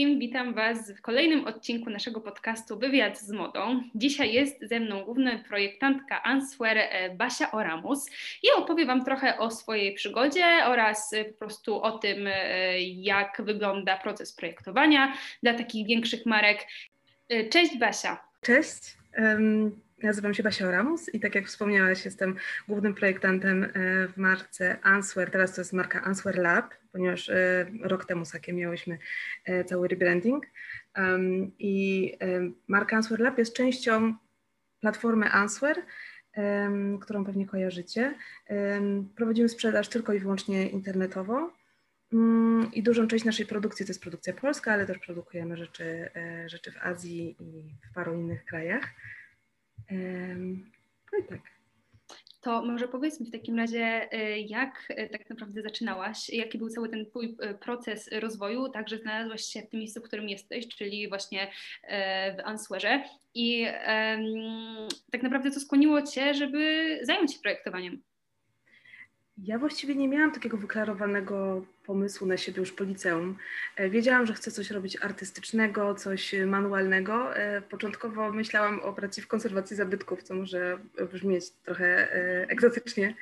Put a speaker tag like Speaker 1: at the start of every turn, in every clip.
Speaker 1: wszystkim, witam Was w kolejnym odcinku naszego podcastu Wywiad z Modą. Dzisiaj jest ze mną główna projektantka Answer e, Basia Oramus i opowie Wam trochę o swojej przygodzie oraz e, po prostu o tym, e, jak wygląda proces projektowania dla takich większych marek. Cześć Basia.
Speaker 2: Cześć. Nazywam się Basia Oramus i tak jak wspomniałaś, jestem głównym projektantem e, w marce Answer. Teraz to jest marka Answer Lab, ponieważ e, rok temu z Hakiem miałyśmy e, cały rebranding. I marka Answer Lab jest częścią platformy Answer, którą pewnie kojarzycie. Prowadzimy sprzedaż tylko i wyłącznie internetowo. Mm, I dużą część naszej produkcji to jest produkcja polska, ale też produkujemy rzeczy, rzeczy w Azji i w paru innych krajach. No i tak.
Speaker 1: To może powiedz mi w takim razie, y, jak y, tak naprawdę zaczynałaś, jaki był cały ten twój y, proces rozwoju, także znalazłaś się w tym miejscu, w którym jesteś, czyli właśnie w Answerze i tak naprawdę co skłoniło Cię, żeby zająć się projektowaniem?
Speaker 2: Ja właściwie nie miałam takiego wyklarowanego pomysłu na siebie już po liceum. E, wiedziałam, że chcę coś robić artystycznego, coś manualnego. E, początkowo myślałam o pracy w konserwacji zabytków, co może brzmieć trochę e, egzotycznie.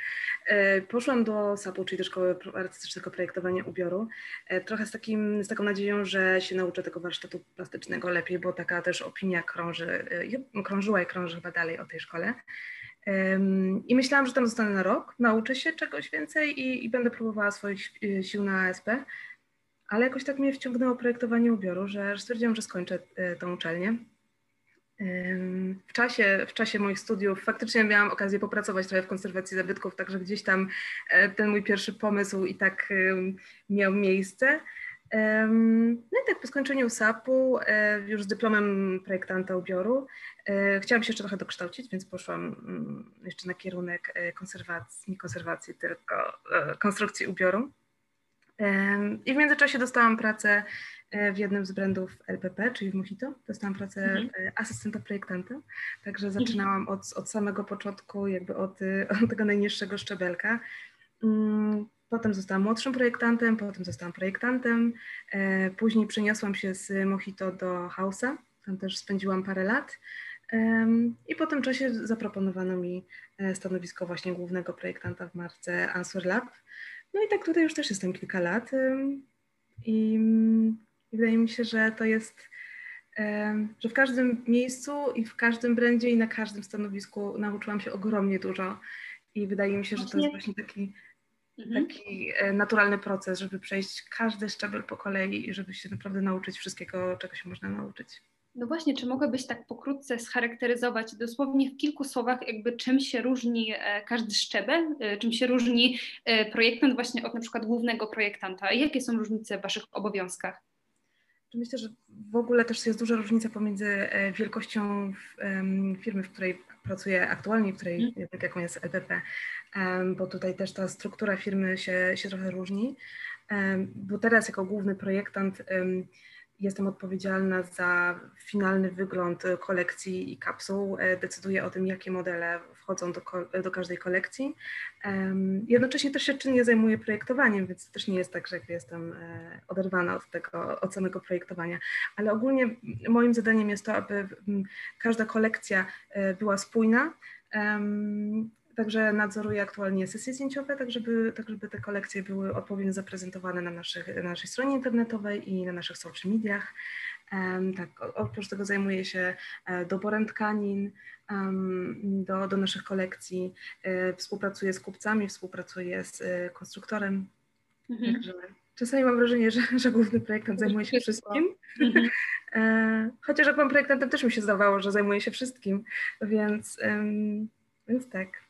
Speaker 2: Poszłam do SAP-u, czyli do Szkoły Artystycznego Projektowania Ubioru, trochę z, takim, z taką nadzieją, że się nauczę tego warsztatu plastycznego lepiej, bo taka też opinia krąży, krążyła i krąży chyba dalej o tej szkole. I myślałam, że tam zostanę na rok, nauczę się czegoś więcej i, i będę próbowała swoich e, sił na ASP. Ale jakoś tak mnie wciągnęło projektowanie ubioru, że stwierdziłam, że skończę e, tą uczelnię. W czasie, w czasie moich studiów faktycznie miałam okazję popracować trochę w konserwacji zabytków, także gdzieś tam e, ten mój pierwszy pomysł i tak miał miejsce. No i tak po skończeniu SAP-u, e, już z dyplomem projektanta ubioru, e, chciałam się jeszcze trochę dokształcić, więc poszłam mm, jeszcze na kierunek e, konserwacji, nie konserwacji, tylko konstrukcji ubioru. I w międzyczasie dostałam pracę w jednym z brandów LPP, czyli w Mojito. Dostałam pracę mhm. asystenta projektanta, także mhm. zaczynałam od, od samego początku, jakby od, od tego najniższego szczebelka. Potem zostałam młodszym projektantem, potem zostałam projektantem. E, później przeniosłam się z Mojito do Hausa, tam też spędziłam parę lat. I po tym czasie zaproponowano mi e, stanowisko właśnie głównego projektanta w marce Answer Lab. No i tak tutaj już też jestem kilka lat i wydaje mi się, że to jest, że w każdym miejscu i w każdym brandzie i na każdym stanowisku nauczyłam się ogromnie dużo i wydaje mi się, że to jest właśnie taki. Taki e, naturalny proces, żeby przejść każdy szczebel po kolei i żeby się naprawdę nauczyć wszystkiego, czego się można nauczyć.
Speaker 1: No właśnie, czy mogłabyś tak pokrótce scharakteryzować dosłownie w kilku słowach, jakby czym się różni e, każdy szczebel, e, czym się różni projektant właśnie od na przykład głównego projektanta? Jakie są różnice w Waszych obowiązkach?
Speaker 2: Myślę, że w ogóle też jest duża różnica pomiędzy wielkością firmy, w której pracuję aktualnie, w której, tak jaką jest LPP, bo tutaj też ta struktura firmy się, się trochę różni, bo teraz jako główny projektant jestem odpowiedzialna za finalny wygląd kolekcji i kapsuł. E, decyduję o tym, jakie modele wchodzą do, do każdej kolekcji. Jednocześnie też się czynnie zajmuję projektowaniem, więc też nie jest tak, że jestem e, oderwana od tego, od samego projektowania. Ale ogólnie moim zadaniem jest to, aby każda kolekcja e, była spójna, Także nadzoruję aktualnie sesje zdjęciowe, tak żeby, tak żeby te kolekcje były odpowiednio zaprezentowane na, naszych, na naszej stronie internetowej i na naszych social mediach. Tak, oprócz tego zajmuję się e, doborem tkanin do, do naszych kolekcji, e, współpracuję z kupcami, współpracuję z e, konstruktorem. Mhm. Także czasami mam wrażenie, że, że główny projektant zajmuje się wszystkim. Mhm. Chociaż jak mam projektantem też mi się zdawało, że zajmuje się wszystkim, więc, więc tak.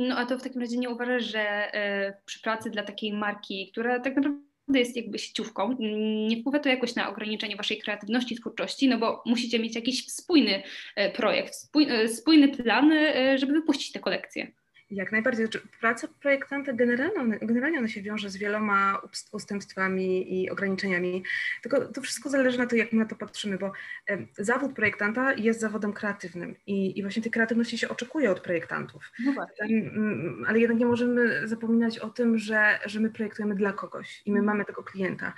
Speaker 1: No a to w takim razie nie uważasz, że e, przy pracy dla takiej marki, która tak naprawdę jest jakby sieciówką, nie wpływa to jakoś na ograniczenie waszej kreatywności, twórczości, no bo musicie mieć jakiś spójny e, projekt, e, spójny plan, żeby wypuścić te kolekcje.
Speaker 2: Jak najbardziej. Znaczy, praca projektanta generalnie, generalnie ona się wiąże z wieloma ustępstwami i ograniczeniami. Tylko to wszystko zależy na to, jak my na to patrzymy, bo zawód projektanta jest zawodem kreatywnym i, i właśnie tej kreatywności się oczekuje od projektantów. No ale jednak nie możemy zapominać o tym, że, że my projektujemy dla kogoś i my mamy tego klienta.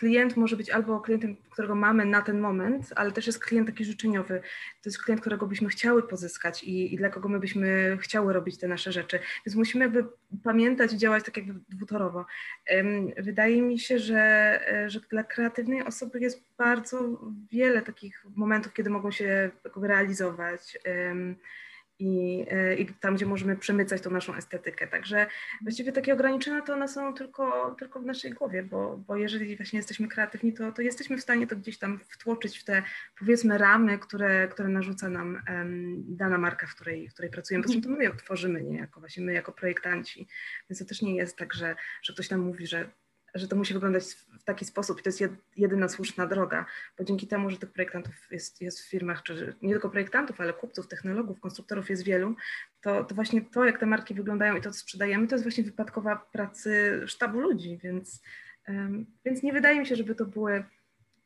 Speaker 2: Klient może być albo klientem, którego mamy na ten moment, ale też jest klient taki życzeniowy. To jest klient, którego byśmy chciały pozyskać i, i dla kogo my byśmy chciały robić te nasze rzeczy. Więc musimy jakby pamiętać i działać tak jakby dwutorowo. Wydaje mi się, że, e, że dla kreatywnej osoby jest bardzo wiele takich momentów, kiedy mogą się realizować i, e, i tam, gdzie możemy przemycać tą naszą estetykę. Także właściwie takie ograniczenia to one są tylko, tylko w naszej głowie, bo, bo jeżeli właśnie jesteśmy kreatywni, to, to jesteśmy w stanie to gdzieś tam wtłoczyć w te powiedzmy ramy, które, które narzuca nam um, dana marka, w której, w której pracujemy. Po prostu to my ją tworzymy, nie jako właśnie my jako projektanci. Więc to też nie jest tak, że, że ktoś nam mówi, że że to musi wyglądać w taki sposób i to jest jedyna słuszna droga, bo dzięki temu, że tych projektantów jest, jest w firmach, czy nie tylko projektantów, ale kupców, technologów, konstruktorów jest wielu, to, to właśnie to, jak te marki wyglądają i to, co sprzedajemy, to jest właśnie wypadkowa pracy sztabu ludzi, więc, um, więc nie wydaje mi się, żeby to były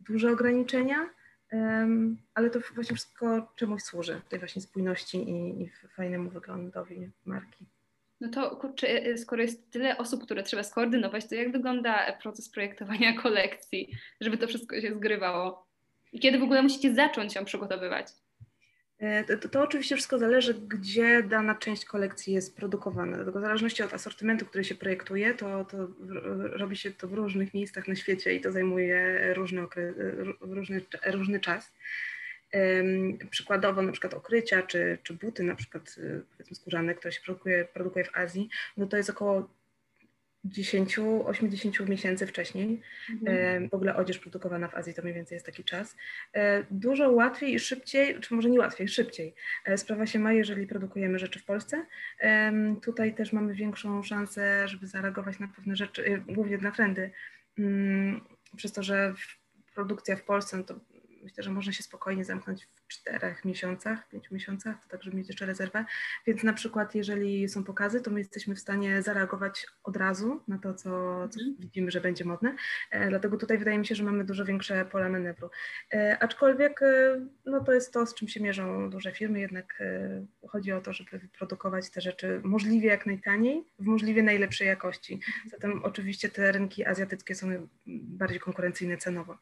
Speaker 2: duże ograniczenia, um, ale to właśnie wszystko czemuś służy, tej właśnie spójności i, i fajnemu wyglądowi marki.
Speaker 1: No to kurczę, e, e, skoro jest tyle osób, które trzeba skoordynować, to jak wygląda proces projektowania kolekcji, żeby to wszystko się zgrywało? I kiedy w ogóle musicie zacząć ją przygotowywać?
Speaker 2: E, to, to, oczywiście wszystko zależy, gdzie dana część kolekcji jest produkowana. Dlatego w zależności od asortymentu, który się projektuje, to, to robi się to w różnych miejscach na świecie i to zajmuje różny, okres, różny, różny czas. Przykładowo na przykład okrycia czy, czy buty na przykład y, powiedzmy skórzane, które się produkuje, produkuje w Azji, no to jest około 10, 80 miesięcy wcześniej. Mhm. W ogóle odzież produkowana w Azji to mniej więcej jest taki czas. E, dużo łatwiej i szybciej, czy może nie łatwiej, szybciej e, sprawa się ma, jeżeli produkujemy rzeczy w Polsce. Tutaj też mamy większą szansę, żeby zareagować na pewne rzeczy, y, głównie na trendy, mm, przez to, że produkcja w Polsce no to myślę, że można się spokojnie zamknąć w czterech miesiącach, pięciu miesiącach, to tak, żeby mieć jeszcze rezerwę. Więc na przykład, jeżeli są pokazy, to my jesteśmy w stanie zareagować od razu na to, co, co mm. widzimy, że będzie modne. E, dlatego tutaj wydaje mi się, że mamy dużo większe pola manewru. E, aczkolwiek e, no, to jest to, z czym się mierzą duże firmy, jednak chodzi o to, żeby wyprodukować te rzeczy możliwie jak najtaniej, w możliwie najlepszej jakości. Mhm. Zatem oczywiście te rynki azjatyckie są bardziej konkurencyjne cenowo.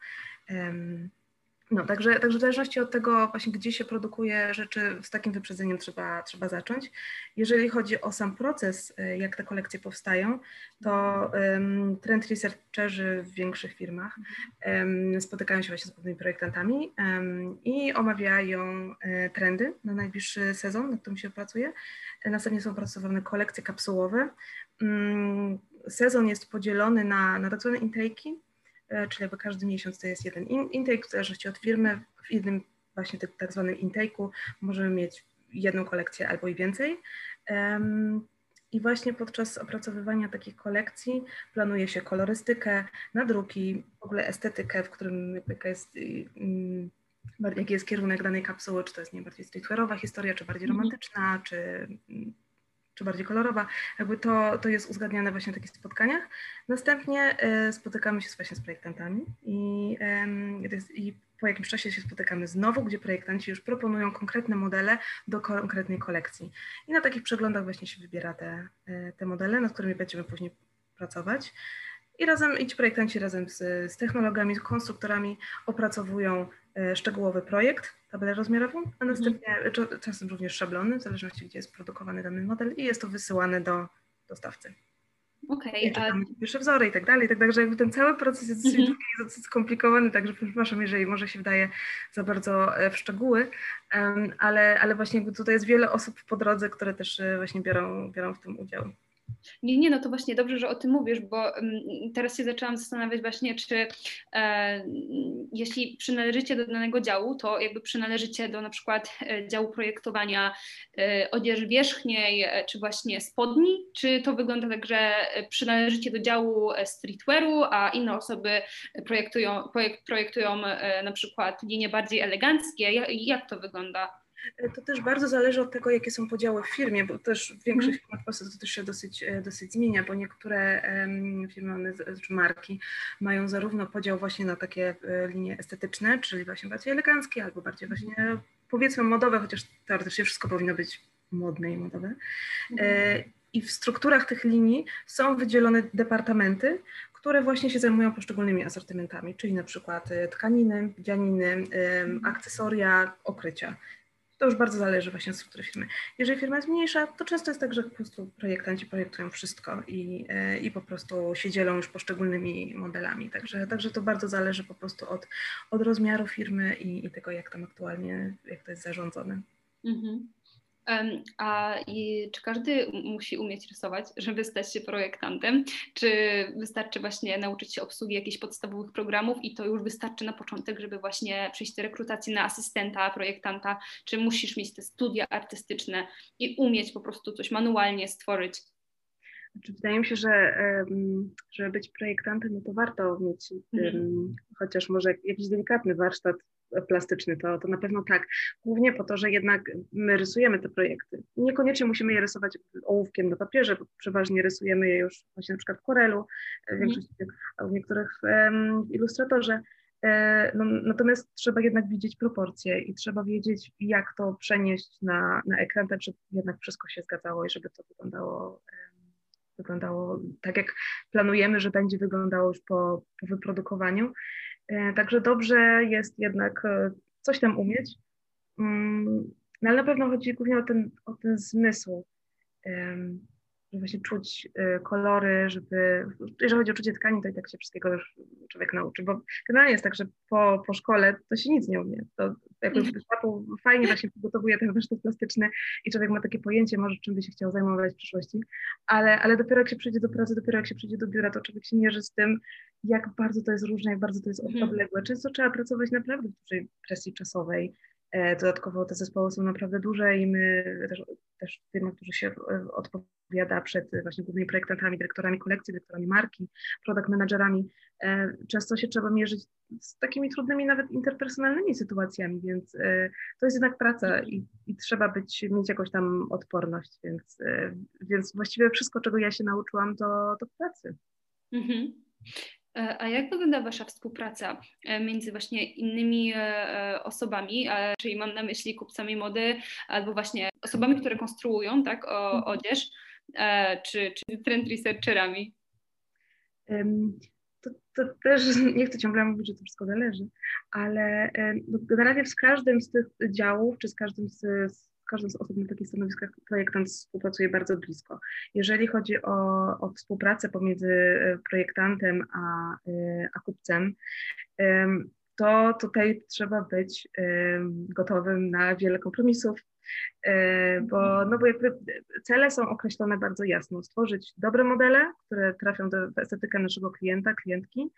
Speaker 2: No, także, także w zależności od tego właśnie, gdzie się produkuje rzeczy, z takim wyprzedzeniem trzeba, trzeba zacząć. Jeżeli chodzi o sam proces, y, jak te kolekcje powstają, to um, trend researcherzy w większych firmach um, spotykają się właśnie z pewnymi projektantami um, i omawiają um, trendy na najbliższy sezon, nad którym się pracuje. Następnie są opracowane kolekcje kapsułowe. Sezon jest podzielony na, na tak zwane intake'i, czyli jakby każdy miesiąc to jest jeden intake, w zależności od firmy, w jednym właśnie tym tak zwanym intake'u możemy mieć jedną kolekcję albo i więcej. I właśnie podczas opracowywania takich kolekcji planuje się kolorystykę, nadruki, w ogóle estetykę, w którym jaka jest, mm, jaki jest kierunek danej kapsuły, czy to jest nie bardziej streetwearowa historia, czy bardziej mhm. romantyczna, czy mm, czy bardziej kolorowa, jakby to, to jest uzgadniane właśnie w takich spotkaniach. Następnie e, spotykamy się właśnie z projektantami i, i po jakimś czasie się spotykamy znowu, gdzie projektanci już proponują konkretne modele do konkretnej kolekcji. I na takich przeglądach właśnie się wybiera te, e, te modele, nad którymi będziemy później pracować. I razem, i ci projektanci razem z, z technologami, konstruktorami opracowują szczegółowy projekt, tabelę rozmiarową, a mhm. następnie czasem również szablony, w zależności gdzie jest produkowany dany model i jest to wysyłane do dostawcy.
Speaker 1: Okej. Okay,
Speaker 2: a... pierwsze wzory i tak dalej, tak dalej, że jakby ten cały proces jest dosyć, mm -hmm. dosyć skomplikowany, także przepraszam, jeżeli może się wydaje za bardzo e, w szczegóły, ale, ale właśnie jakby tutaj jest wiele osób po drodze, które też e, właśnie biorą, biorą w tym udział.
Speaker 1: Nie, nie, no to właśnie dobrze, że o tym mówisz, bo mm, teraz się zaczęłam zastanawiać właśnie, czy e, jeśli przynależycie do danego działu, to jakby przynależycie do na przykład e, działu projektowania e, odzieży wierzchniej, e, czy właśnie spodni, czy to wygląda tak, że przynależycie do działu e, streetwearu, a inne osoby projektują, projekt, projektują e, na przykład linie bardziej eleganckie. Jak, jak to wygląda?
Speaker 2: To też bardzo zależy od tego, jakie są podziały w firmie, bo też w większych mm. firmach w Polsce to też się dosyć, e, dosyć zmienia, bo niektóre firmy, one, czy marki mają zarówno podział właśnie na takie e, linie estetyczne, czyli właśnie bardziej eleganckie, albo bardziej właśnie powiedzmy modowe, chociaż teoretycznie wszystko powinno być modne i modowe. E, I w strukturach tych linii są wydzielone departamenty, które właśnie się zajmują poszczególnymi asortymentami, czyli na przykład tkaniny, dzianiny, akcesoria, okrycia. To już bardzo zależy właśnie od struktury firmy. Jeżeli firma jest mniejsza, to często jest tak, że po prostu projektanci projektują wszystko i, e, i po prostu się dzielą już poszczególnymi modelami. Także, także to bardzo zależy po prostu od, od rozmiaru firmy i, i tego, jak tam aktualnie, jak to jest zarządzone. Mhm.
Speaker 1: A czy każdy musi umieć rysować, żeby stać się projektantem? Czy wystarczy właśnie nauczyć się obsługi jakichś podstawowych programów i to już wystarczy na początek, żeby właśnie przejść do rekrutacji na asystenta, projektanta? Czy musisz mieć te studia artystyczne i umieć po prostu coś manualnie stworzyć?
Speaker 2: Znaczy, wydaje mi się, że żeby być projektantem, no to warto mieć mhm. chociaż może jakiś delikatny warsztat plastyczny, to, to na pewno tak. Głównie po to, że jednak my rysujemy te projekty. Niekoniecznie musimy je rysować ołówkiem na papierze, bo przeważnie rysujemy je już właśnie na przykład w Corelu, w mhm. większości, a w niektórych um, ilustratorze. E, no, natomiast trzeba jednak widzieć proporcje i trzeba wiedzieć, jak to przenieść na, na ekran, tak żeby jednak wszystko się zgadzało i żeby to wyglądało, wyglądało tak, jak planujemy, że będzie wyglądało już po, po wyprodukowaniu. E, także dobrze jest jednak e, coś tam umieć. Mm, no ale na pewno chodzi głównie o ten, o ten zmysł, żeby właśnie czuć e, kolory, żeby, jeżeli chodzi o czucie tkanin, to i tak się wszystkiego już człowiek nauczy, bo generalnie jest tak, że po, po szkole to się nic nie umie. To jakby mhm. fajnie właśnie przygotowuje ten warsztat plastyczny i człowiek ma takie pojęcie może czym by się chciał zajmować w przyszłości, ale, ale dopiero jak się przyjdzie do pracy, dopiero jak się przyjdzie do biura, to człowiek się mierzy z tym, jak bardzo to jest różne, jak bardzo to jest mhm. odległe. Często trzeba pracować naprawdę w dużej presji czasowej, dodatkowo te zespoły są naprawdę duże i my też, też firma, którzy się odpowiada przed właśnie głównymi projektantami, dyrektorami kolekcji, dyrektorami marki, product managerami, e, często się trzeba mierzyć z takimi trudnymi nawet interpersonalnymi sytuacjami, więc e, to jest jednak praca i, i trzeba być, mieć jakąś tam odporność, więc, więc właściwie wszystko, czego ja się nauczyłam, to, to w pracy. Mhm.
Speaker 1: E, a jak wygląda Wasza współpraca e, między właśnie innymi e, osobami, czyli mam na myśli kupcami mody, albo właśnie osobami, które konstruują tak, o, mhm. odzież, czy, czy trend researcherami?
Speaker 2: To, to, też nie chcę ciągle mówić, że to wszystko zależy, ale generalnie z każdym z tych działów, czy z każdym z, z każda z osób na takich stanowiskach projektant współpracuje bardzo blisko. Jeżeli chodzi o, o współpracę pomiędzy e, projektantem a, e, a kupcem, to tutaj trzeba być gotowym na wiele kompromisów, e, bo, no bo jakby cele są określone bardzo jasno. Stworzyć dobre modele, które trafią do estetykę naszego klienta, klientki,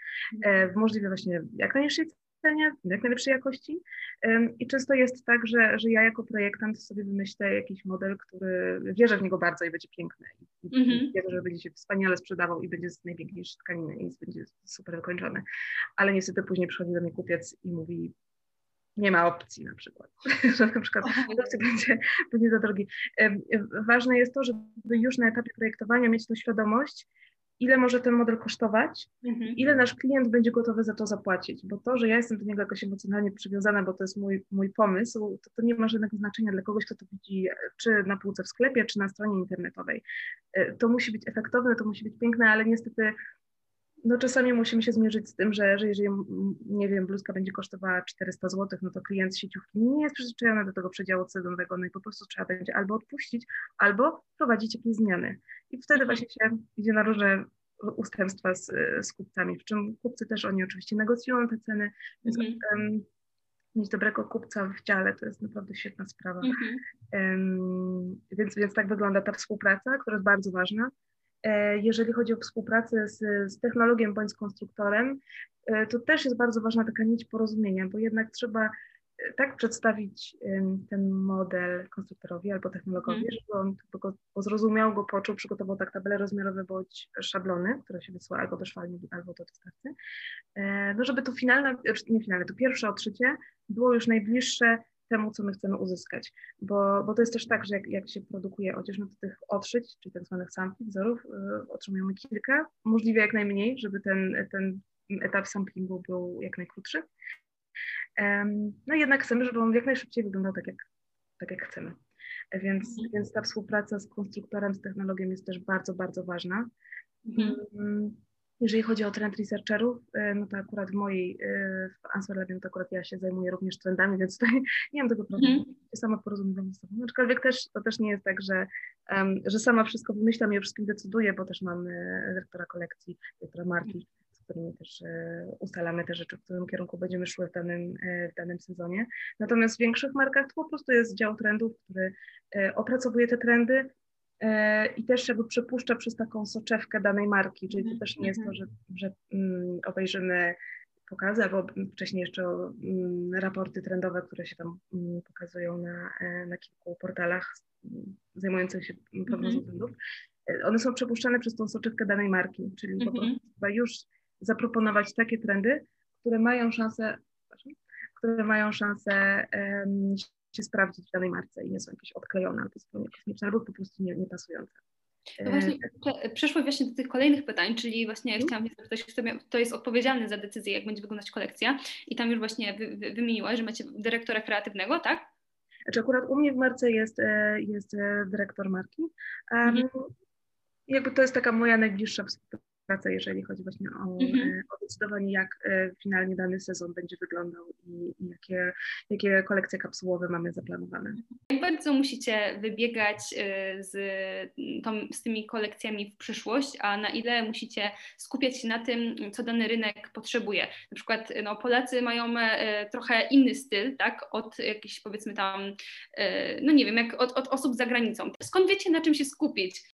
Speaker 2: w możliwie właśnie jak najniższej cenie, jak najlepszej jakości. I często jest tak, że, że ja jako projektant sobie wymyślę jakiś model, który wierzę w niego bardzo i będzie piękny. I mm-hmm. wierzę, że będzie się wspaniale sprzedawał i będzie z najpiękniejszej tkaniny i będzie super wykończony. Ale niestety później przychodzi do mnie kupiec i mówi, nie ma opcji na przykład, że na przykład opcja będzie, będzie za drogi. Ważne jest to, żeby już na etapie projektowania mieć tą świadomość, ile może ten model kosztować, mhm. ile nasz klient będzie gotowy za to zapłacić, bo to, że ja jestem do niego jakoś emocjonalnie przywiązana, bo to jest mój, mój pomysł, to, to nie ma żadnego znaczenia dla kogoś, kto to widzi czy na półce w sklepie, czy na stronie internetowej. E, to musi być efektowne, to musi być piękne, ale niestety no czasami musimy się zmierzyć z tym, że, że jeżeli, nie wiem, bluzka będzie kosztowała 400 zł, no to klient z sieciówki nie jest przyzwyczajony do tego przedziału cenowego, no i po prostu trzeba będzie albo odpuścić, albo wprowadzić jakieś zmiany. I wtedy mhm. właśnie się idzie na różne ustępstwa z, z kupcami, w czym kupcy też oni oczywiście negocjują te ceny, więc um, mieć dobrego kupca w dziale to jest naprawdę świetna sprawa. Um, więc, więc tak wygląda ta współpraca, która jest bardzo ważna. E, jeżeli chodzi o współpracę z, z technologiem bądź z konstruktorem, e, to też jest bardzo ważna taka nić porozumienia, bo jednak trzeba e, tak przedstawić ten model konstruktorowi albo technologowi, mm. żeby on go, go zrozumiał, go poczuł, przygotował tak tabele rozmiarowe bądź szablony, które się wysyła albo do szwalni, albo do dostawcy, no żeby to finalne, nie finalne, to pierwsze odszycie było już najbliższe temu, co my chcemy uzyskać. Bo, bo to jest też tak, że jak, jak się produkuje odzież, no to tych odszyć, czyli tak zwanych sampli, wzorów, y, otrzymujemy kilka, możliwie jak najmniej, żeby ten, ten etap samplingu był jak najkrótszy. Um, no jednak chcemy, żeby on jak najszybciej wyglądał tak, jak, tak jak chcemy. Więc, mhm. więc ta współpraca z konstruktorem, z technologią jest też bardzo, bardzo ważna. Mhm. Um, Jeżeli chodzi o trend researcherów, e, no to akurat w mojej, e, w Answer Labie, no to akurat ja się zajmuję również trendami, więc tutaj nie mam tego problemu. Mm. Sama porozumiewam z sobą. Aczkolwiek też, to też nie jest tak, że, um, że sama wszystko wymyślam i o wszystkim decyduję, bo też mam dyrektora kolekcji, dyrektora marki, z którymi też ustalamy te rzeczy, w którym kierunku będziemy szły w danym, w danym sezonie. Natomiast w większych markach to po prostu jest dział trendów, który opracowuje te trendy, E, i też jakby przepuszcza przez taką soczewkę danej marki, czyli to mhm, też nie jest to, mhm. że, że mm, obejrzymy pokazy, albo wcześniej jeszcze mm, raporty trendowe, które się tam mm, pokazują na, e, na kilku portalach zajmujących się prognozą mhm. trendów. E, one są przepuszczane przez tą soczewkę danej marki, czyli po prostu trzeba już zaproponować takie trendy, które mają szansę, które mają szansę um, się sprawdzić w danej marce i nie są jakieś odklejone albo zupełnie kosmiczne, albo po prostu nie, niepasujące.
Speaker 1: No właśnie, przeszły właśnie do tych kolejnych pytań, czyli właśnie hmm. chciałam zapytać, kto jest odpowiedzialny za decyzję, jak będzie wyglądać kolekcja i tam już właśnie wy, wy, wymieniłaś, że macie dyrektora kreatywnego, tak?
Speaker 2: Znaczy akurat u mnie w marce jest, e, jest e, dyrektor marki. Um, mhm. Jakby to jest taka moja najbliższa współpraca pracę, jeżeli chodzi właśnie o, mhm. E, o decydowanie, jak e, finalnie dany sezon będzie wyglądał i, i, jakie, jakie kolekcje kapsułowe mamy zaplanowane.
Speaker 1: Jak bardzo musicie wybiegać e, z, tą, z tymi kolekcjami w przyszłość, a na ile musicie skupiać się na tym, co dany rynek potrzebuje? Na przykład no, Polacy mają trochę inny styl, tak, od jakichś powiedzmy tam, no nie wiem, jak od, od osób za granicą. Skąd wiecie, na czym się skupić?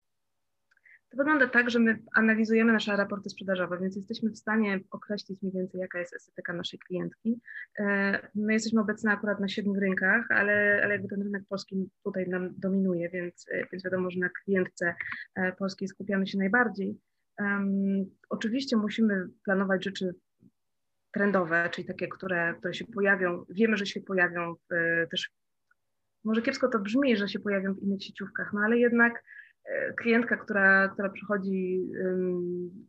Speaker 2: To wygląda tak, że my analizujemy nasze raporty sprzedażowe, więc jesteśmy w stanie określić mniej więcej, jaka jest estetyka naszej klientki. E, my jesteśmy obecni akurat na siedmiu rynkach, ale, ale jakby ten rynek polski tutaj nam dominuje, więc, e, więc wiadomo, że na klientce e, polskiej skupiamy się najbardziej. Um, oczywiście musimy planować rzeczy trendowe, czyli takie, które, które się pojawią, wiemy, że się pojawią w, też, może kiepsko to brzmi, że się pojawią w innych sieciówkach, no ale jednak klientka, która, która przychodzi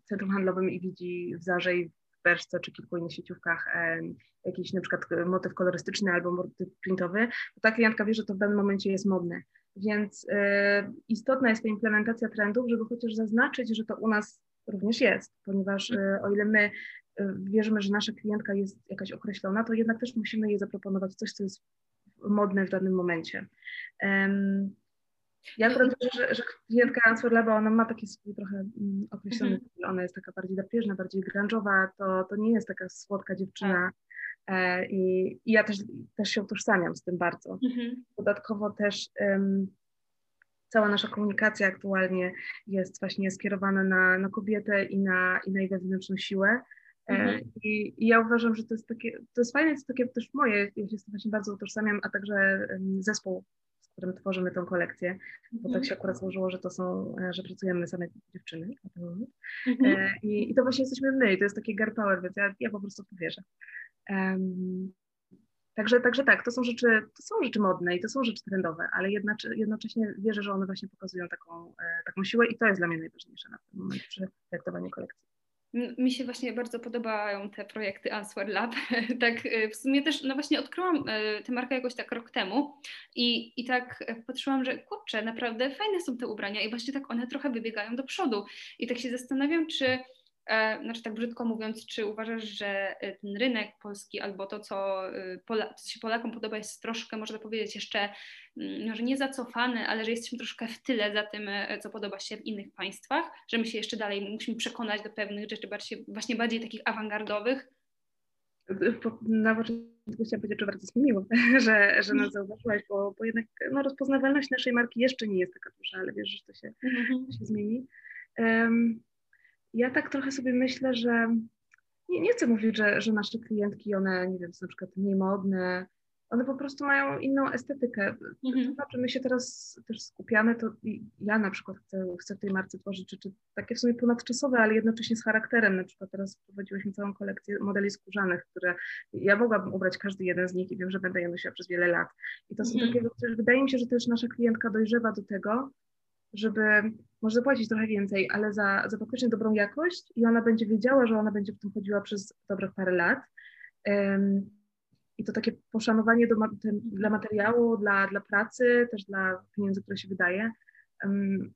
Speaker 2: centrum handlowym i widzi w Zarze i w Berszce czy kilku innych sieciówkach jakiś na przykład motyw kolorystyczny albo motyw printowy, to ta klientka wie, że to w danym momencie jest modne. Więc e, istotna jest ta implementacja trendów, żeby chociaż zaznaczyć, że to u nas również jest, ponieważ e, o ile my wierzymy, że nasza klientka jest jakaś określona, to jednak też musimy jej zaproponować coś, co jest modne w danym momencie. Ja akurat że, że klientka Answer Laba, ona ma taki swój trochę mm, określony mm -hmm. ona jest taka bardziej drapieżna, bardziej grunge'owa, to, to nie jest taka słodka dziewczyna tak. e, i, i, ja też, też się utożsamiam z tym bardzo. Mm -hmm. Dodatkowo też um, cała nasza komunikacja aktualnie jest właśnie skierowana na, na kobietę i na, i na jej wewnętrzną siłę. E, mhm. I, I, ja uważam, że to jest takie, to jest fajne, to jest takie też moje, ja się z tym właśnie bardzo utożsamiam, a także um, zespół którym tworzymy tą kolekcję, bo tak mhm. się akurat złożyło, że to są, e, że pracujemy same dziewczyny na ten moment. Mhm. E, I, I, to właśnie jesteśmy my i to jest taki girl power, więc ja, ja po prostu to wierzę. Um, Także, także tak, to są, rzeczy, to są rzeczy modne i to są rzeczy trendowe, ale jednocześnie wierzę, że one właśnie pokazują taką, e, taką siłę i to jest dla mnie najważniejsze na ten moment przy projektowaniu kolekcji.
Speaker 1: Mi się właśnie bardzo podobają te projekty Answer Lab. tak y, w sumie też, no właśnie odkryłam y, tę markę jakoś tak rok temu i, i tak patrzyłam, że kurczę, naprawdę fajne są te ubrania i właśnie tak one trochę wybiegają do przodu. I tak się zastanawiam, czy E, znaczy tak brzydko mówiąc, czy uważasz, że e, ten rynek polski albo to, co, e, Pola, co się Polakom podoba, jest troszkę, można powiedzieć, jeszcze mm, może nie zacofany, ale że jesteśmy troszkę w tyle za tym, co podoba się w innych państwach, że my się jeszcze dalej musimy przekonać do pewnych rzeczy bardziej, właśnie bardziej takich awangardowych?
Speaker 2: Na początku chciałam powiedzieć, że bardzo jest mi miło, że, że nas zauważyłaś, bo, bo jednak no, rozpoznawalność naszej marki jeszcze nie jest taka duża, ale wiesz, że to się, to się zmieni. Um, ja tak trochę sobie myślę, że nie, nie chcę mówić, że, że nasze klientki, one, nie wiem, są na przykład mniej modne, one po prostu mają inną estetykę. Mhm. To znaczy, my się teraz też skupiamy, to ja na przykład chcę, chcę w tej marce tworzyć rzeczy takie w sumie ponadczasowe, ale jednocześnie z charakterem. Na przykład teraz prowadziłyśmy całą kolekcję modeli skórzanych, które ja mogłabym ubrać każdy jeden z nich i wiem, że będę je nosiła przez wiele lat. I to są mhm. takie rzeczy, wydaje mi się, że też nasza klientka dojrzewa do tego, żeby może zapłacić trochę więcej, ale za, za faktycznie dobrą jakość i ona będzie wiedziała, że ona będzie w tym chodziła przez dobrych parę lat. Um, I to takie poszanowanie do, dla materiału, dla, dla pracy, też dla pieniędzy, które się wydaje. Um,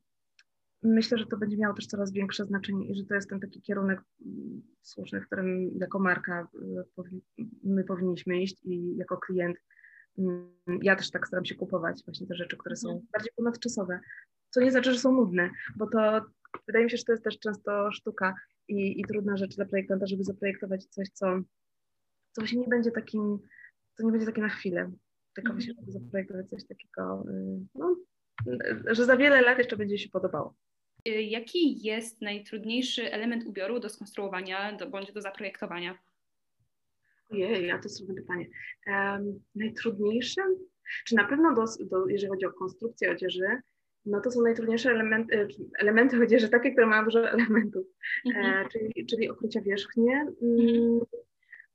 Speaker 2: myślę, że to będzie miało też coraz większe znaczenie i że to jest ten taki kierunek mm, słuszny, w którym jako marka y, my powinniśmy iść i jako klient mm, ja też tak staram się kupować właśnie te rzeczy, które są mhm. bardziej ponadczasowe, co nie znaczy, że są nudne, bo to wydaje mi się, że to jest też często sztuka i, i trudna rzecz dla projektanta, żeby zaprojektować coś, co, co właśnie nie będzie takim, co nie będzie takie na chwilę, tylko właśnie, żeby zaprojektować coś takiego, y, no, że za wiele lat jeszcze będzie się podobało.
Speaker 1: Y, jaki jest najtrudniejszy element ubioru do skonstruowania do, bądź do zaprojektowania?
Speaker 2: Ojej, a to jest trudne pytanie. Um, najtrudniejsze? Czy na pewno, do, do, jeżeli chodzi o konstrukcję odzieży, no to są najtrudniejsze elementy, e, elementy odzieży, takie, które mają dużo elementów, mhm. e, czyli, czyli okrycia wierzchnie, mm, mhm.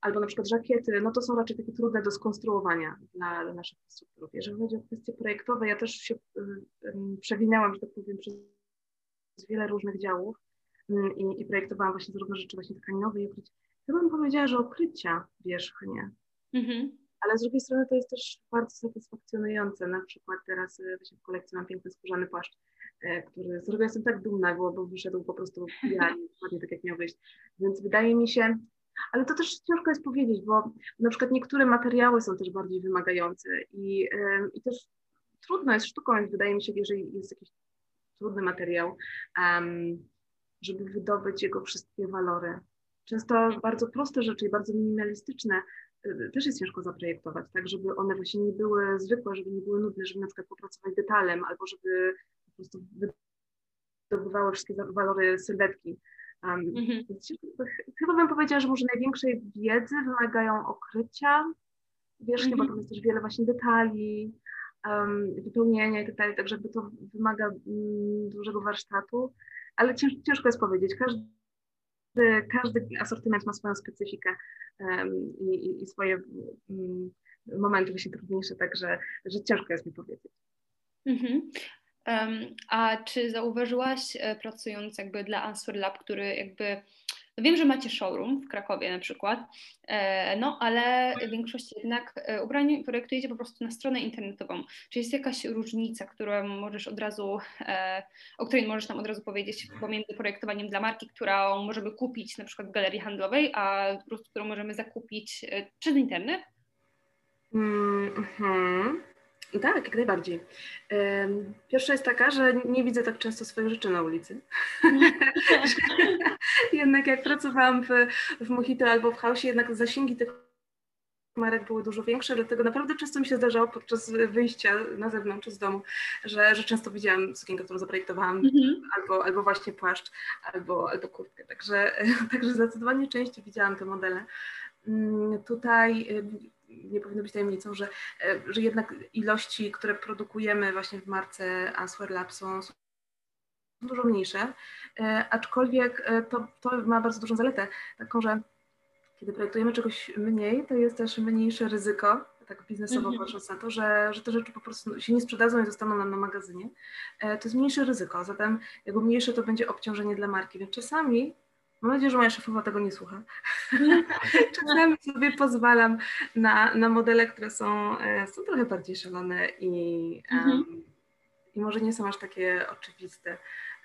Speaker 2: albo na przykład żakiety, no to są raczej takie trudne do skonstruowania dla, dla naszych konstruktorów. Jeżeli chodzi o kwestie projektowe, ja też się y, przewinęłam, że tak powiem, przez wiele różnych działów mm, i, i projektowałam właśnie zarówno rzeczy właśnie tkaninowe, i Ja bym powiedziała, że okrycia wierzchnie. Mhm. Ale z drugiej strony to jest też bardzo satysfakcjonujące. Na przykład teraz e, właśnie w kolekcji mam piękny skórzany płaszcz, e, który, z którego jestem tak dumna, bo, bo wyszedł po prostu idealnie, dokładnie tak jak miał wyjść. Więc wydaje mi się, ale to też ciężko jest powiedzieć, bo na przykład niektóre materiały są też bardziej wymagające i, i też trudno jest sztuką, wydaje mi się, jeżeli jest jakiś trudny materiał, um, żeby wydobyć jego wszystkie walory. Często bardzo proste rzeczy i bardzo minimalistyczne też jest ciężko zaprojektować, tak, żeby one właśnie nie były zwykłe, żeby nie były nudne, żeby na przykład popracować detalem, albo żeby po prostu wydobywały wszystkie walory sylwetki. Um, mhm. Chyba bym powiedziała, że może największej wiedzy wymagają okrycia wierzchnie, mhm. bo tam jest też wiele właśnie detali, um, wypełnienia i tak dalej, także to wymaga um, dużego warsztatu, ale cięż, ciężko jest powiedzieć. Każdy, każdy asortyment ma swoją specyfikę i, i, swoje um, momenty właśnie trudniejsze, także że ciężko jest mi powiedzieć. Mhm.
Speaker 1: Um, a czy zauważyłaś, e, pracując jakby dla Answer Lab, który jakby wiem, że macie showroom w Krakowie na przykład, e, no ale w większości jednak e, ubrań projektujecie po prostu na stronę internetową. Czy jest jakaś różnica, którą możesz od razu, e, o której możesz nam od razu powiedzieć pomiędzy projektowaniem dla marki, którą możemy kupić na przykład w galerii handlowej, a po prostu którą możemy zakupić przez internet?
Speaker 2: Mm -hmm. Tak, jak najbardziej. Pierwsza jest taka, że nie widzę tak często swoich rzeczy na ulicy. jednak jak pracowałam w, w Mojito albo w Hausie, jednak zasięgi tych marek były dużo większe, dlatego naprawdę często mi się zdarzało podczas wyjścia na zewnątrz z domu, że, że często widziałam sukienkę, którą zaprojektowałam, mm-hmm. albo, albo właśnie płaszcz, albo, albo kurtkę. Także, także zdecydowanie częściej widziałam te modele. Mm, tutaj nie powinno być tajemnicą, że, e, że jednak ilości, które produkujemy właśnie w marce Answer Lab są, są dużo mniejsze, e, aczkolwiek e, to, to ma bardzo dużą zaletę, taką, że kiedy projektujemy czegoś mniej, to jest też mniejsze ryzyko, tak biznesowo mm -hmm. patrząc na to, że, że te rzeczy po prostu się nie sprzedadzą i zostaną nam na magazynie, to jest mniejsze ryzyko, zatem jakby mniejsze to będzie obciążenie dla marki, więc czasami Mam nadzieję, że moja szefowa tego nie słucha. Czasami sobie pozwalam na, na modele, które są, e, są trochę bardziej szalone i, um, i może nie są aż takie oczywiste.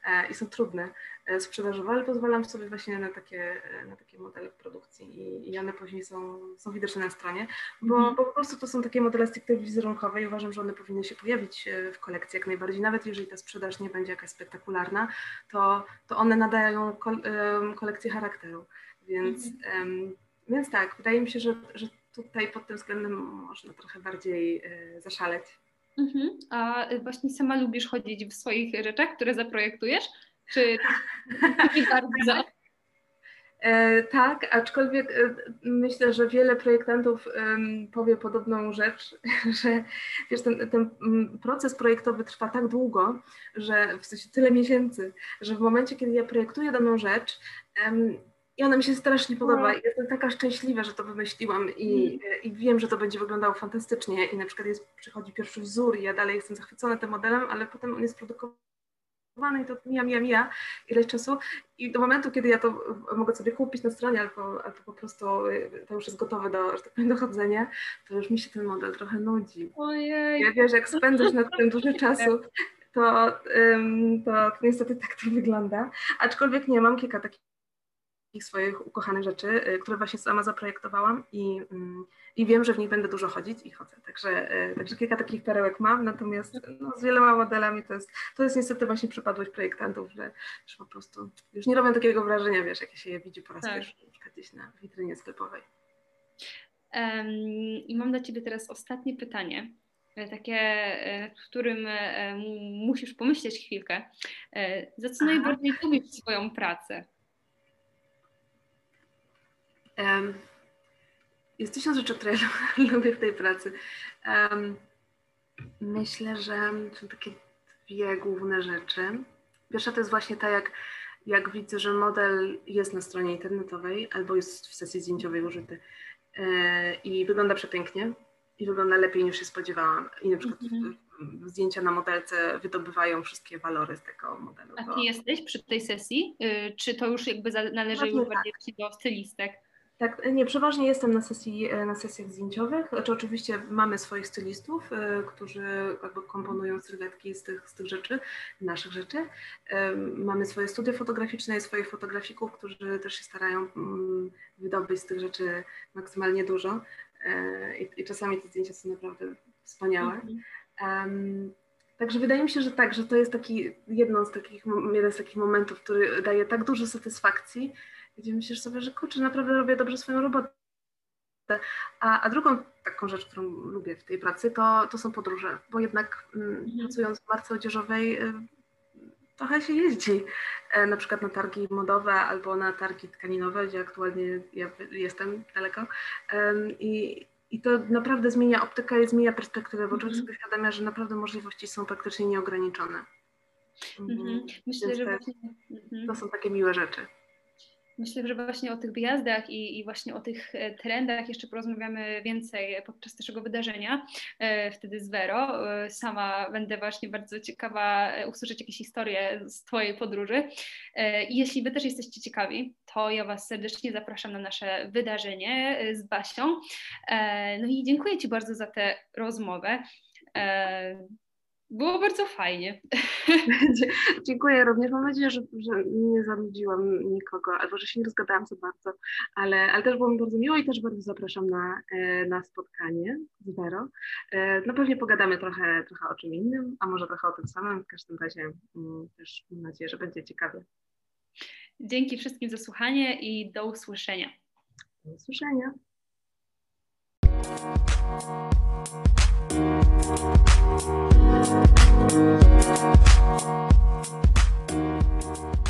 Speaker 2: E, i są trudne e, sprzedażowe, ale pozwalam sobie właśnie na takie, e, na takie modele produkcji i, i one później są, są widoczne na stronie, bo, mm. bo po prostu to są takie modele stricte wizerunkowe i uważam, że one powinny się pojawić w kolekcji jak najbardziej, nawet jeżeli ta sprzedaż nie będzie jakaś spektakularna, to, to one nadają kol, kolekcji charakteru, więc, mm. więc tak, wydaje mi się, że, że tutaj pod tym względem można trochę bardziej zaszaleć.
Speaker 1: Mhm. A właśnie sama lubisz chodzić w swoich rzeczach, które zaprojektujesz? Czy bardzo?
Speaker 2: E, tak, aczkolwiek e, myślę, że wiele projektantów e, powie podobną rzecz, że wiesz, ten, ten proces projektowy trwa tak długo, że w sensie tyle miesięcy, że w momencie, kiedy ja projektuję daną rzecz, i ona mi się strasznie podoba. No. Jestem taka szczęśliwa, że to wymyśliłam i, mm. i wiem, że to będzie wyglądało fantastycznie. I na przykład jest, przychodzi pierwszy wzór i ja dalej jestem zachwycona tym modelem, ale potem on jest produkowany i to mija, mija, mija ileś czasu. I do momentu, kiedy ja to mogę sobie kupić na stronie albo, albo po prostu y, to już jest gotowe do, że tak powiem, dochodzenia, to już mi się ten model trochę nudzi. Ojej. Ja wiesz, jak spędzasz nad tym dużo czasu, to, to, to niestety tak to wygląda. Aczkolwiek nie, mam kilka takich swoich ukochanych rzeczy, y, które właśnie sama zaprojektowałam i, mm, i wiem, że w nich będę dużo chodzić i chodzę. Także, y, także kilka takich perełek mam, natomiast no, z wieloma modelami to jest, to jest niestety właśnie przypadłość projektantów, że, że po prostu już nie robią takiego wrażenia, wiesz, jak się je widzi po raz tak. pierwszy gdzieś na witrynie sklepowej.
Speaker 1: Um, I mam dla Ciebie teraz ostatnie pytanie e, takie, e, w którym e, musisz pomyśleć chwilkę. Za co najbardziej lubisz swoją pracę?
Speaker 2: Um, jest tysiąc rzeczy, które lubię w tej pracy. Um, myślę, że są takie dwie główne rzeczy. Pierwsza to jest właśnie ta, jak, jak widzę, że model jest na stronie internetowej albo jest w sesji zdjęciowej użyty yy, i wygląda przepięknie i wygląda lepiej niż się spodziewałam. I na przykład mm -hmm. zdjęcia na modelce wydobywają wszystkie walory z tego modelu.
Speaker 1: A ty jesteś przy tej sesji? Yy, czy to już jakby należy już bardziej tak. do stylistek?
Speaker 2: Tak, nie, przeważnie jestem na, sesji, e, na sesjach zdjęciowych. Znaczy, oczywiście mamy swoich stylistów, y, którzy jakby komponują sylwetki z tych, z tych rzeczy, naszych rzeczy. Mamy swoje studia fotograficzne i swoich fotografików, którzy też się starają y, wydobyć z tych rzeczy maksymalnie dużo. I, i czasami te zdjęcia są naprawdę wspaniałe. Um, Także wydaje mi się, że tak, że to jest taki jedno z takich, jeden z takich momentów, który daje tak dużo satysfakcji, gdzie myślisz sobie, że kurczę, naprawdę robię dobrze swoją robotę. A, a drugą taką rzecz, którą lubię w tej pracy, to, to są podróże, bo jednak mm, mhm. pracując w marce odzieżowej y, trochę się jeździ e, na przykład na targi modowe albo na targi tkaninowe, gdzie aktualnie ja jestem daleko. I, i to naprawdę zmienia optykę i zmienia perspektywę, bo człowiek mhm. sobie świadamia, że naprawdę możliwości są praktycznie nieograniczone. Mhm. Myślę, że właśnie... to są takie miłe rzeczy.
Speaker 1: Myślę, że właśnie o tych wyjazdach i, i, właśnie o tych e, trendach jeszcze porozmawiamy więcej podczas naszego wydarzenia, e, wtedy z Vero. E, sama będę właśnie bardzo ciekawa usłyszeć jakieś historie z Twojej podróży. I jeśli Wy też jesteście ciekawi, to ja Was serdecznie zapraszam na nasze wydarzenie z Basią. No i dziękuję Ci bardzo za tę rozmowę. Było bardzo fajnie.
Speaker 2: Dziękuję również. Mam nadzieję, że, że nie zanudziłam nikogo, albo że się nie rozgadałam za bardzo, ale, ale też było mi bardzo miło i też bardzo zapraszam na, e, na spotkanie z Vero. E, no pewnie pogadamy trochę, trochę o czym innym, a może trochę o tym samym. W każdym razie mm, też mam nadzieję, że będzie ciekawie.
Speaker 1: Dzięki wszystkim za słuchanie i do usłyszenia.
Speaker 2: Do usłyszenia. We'll be right.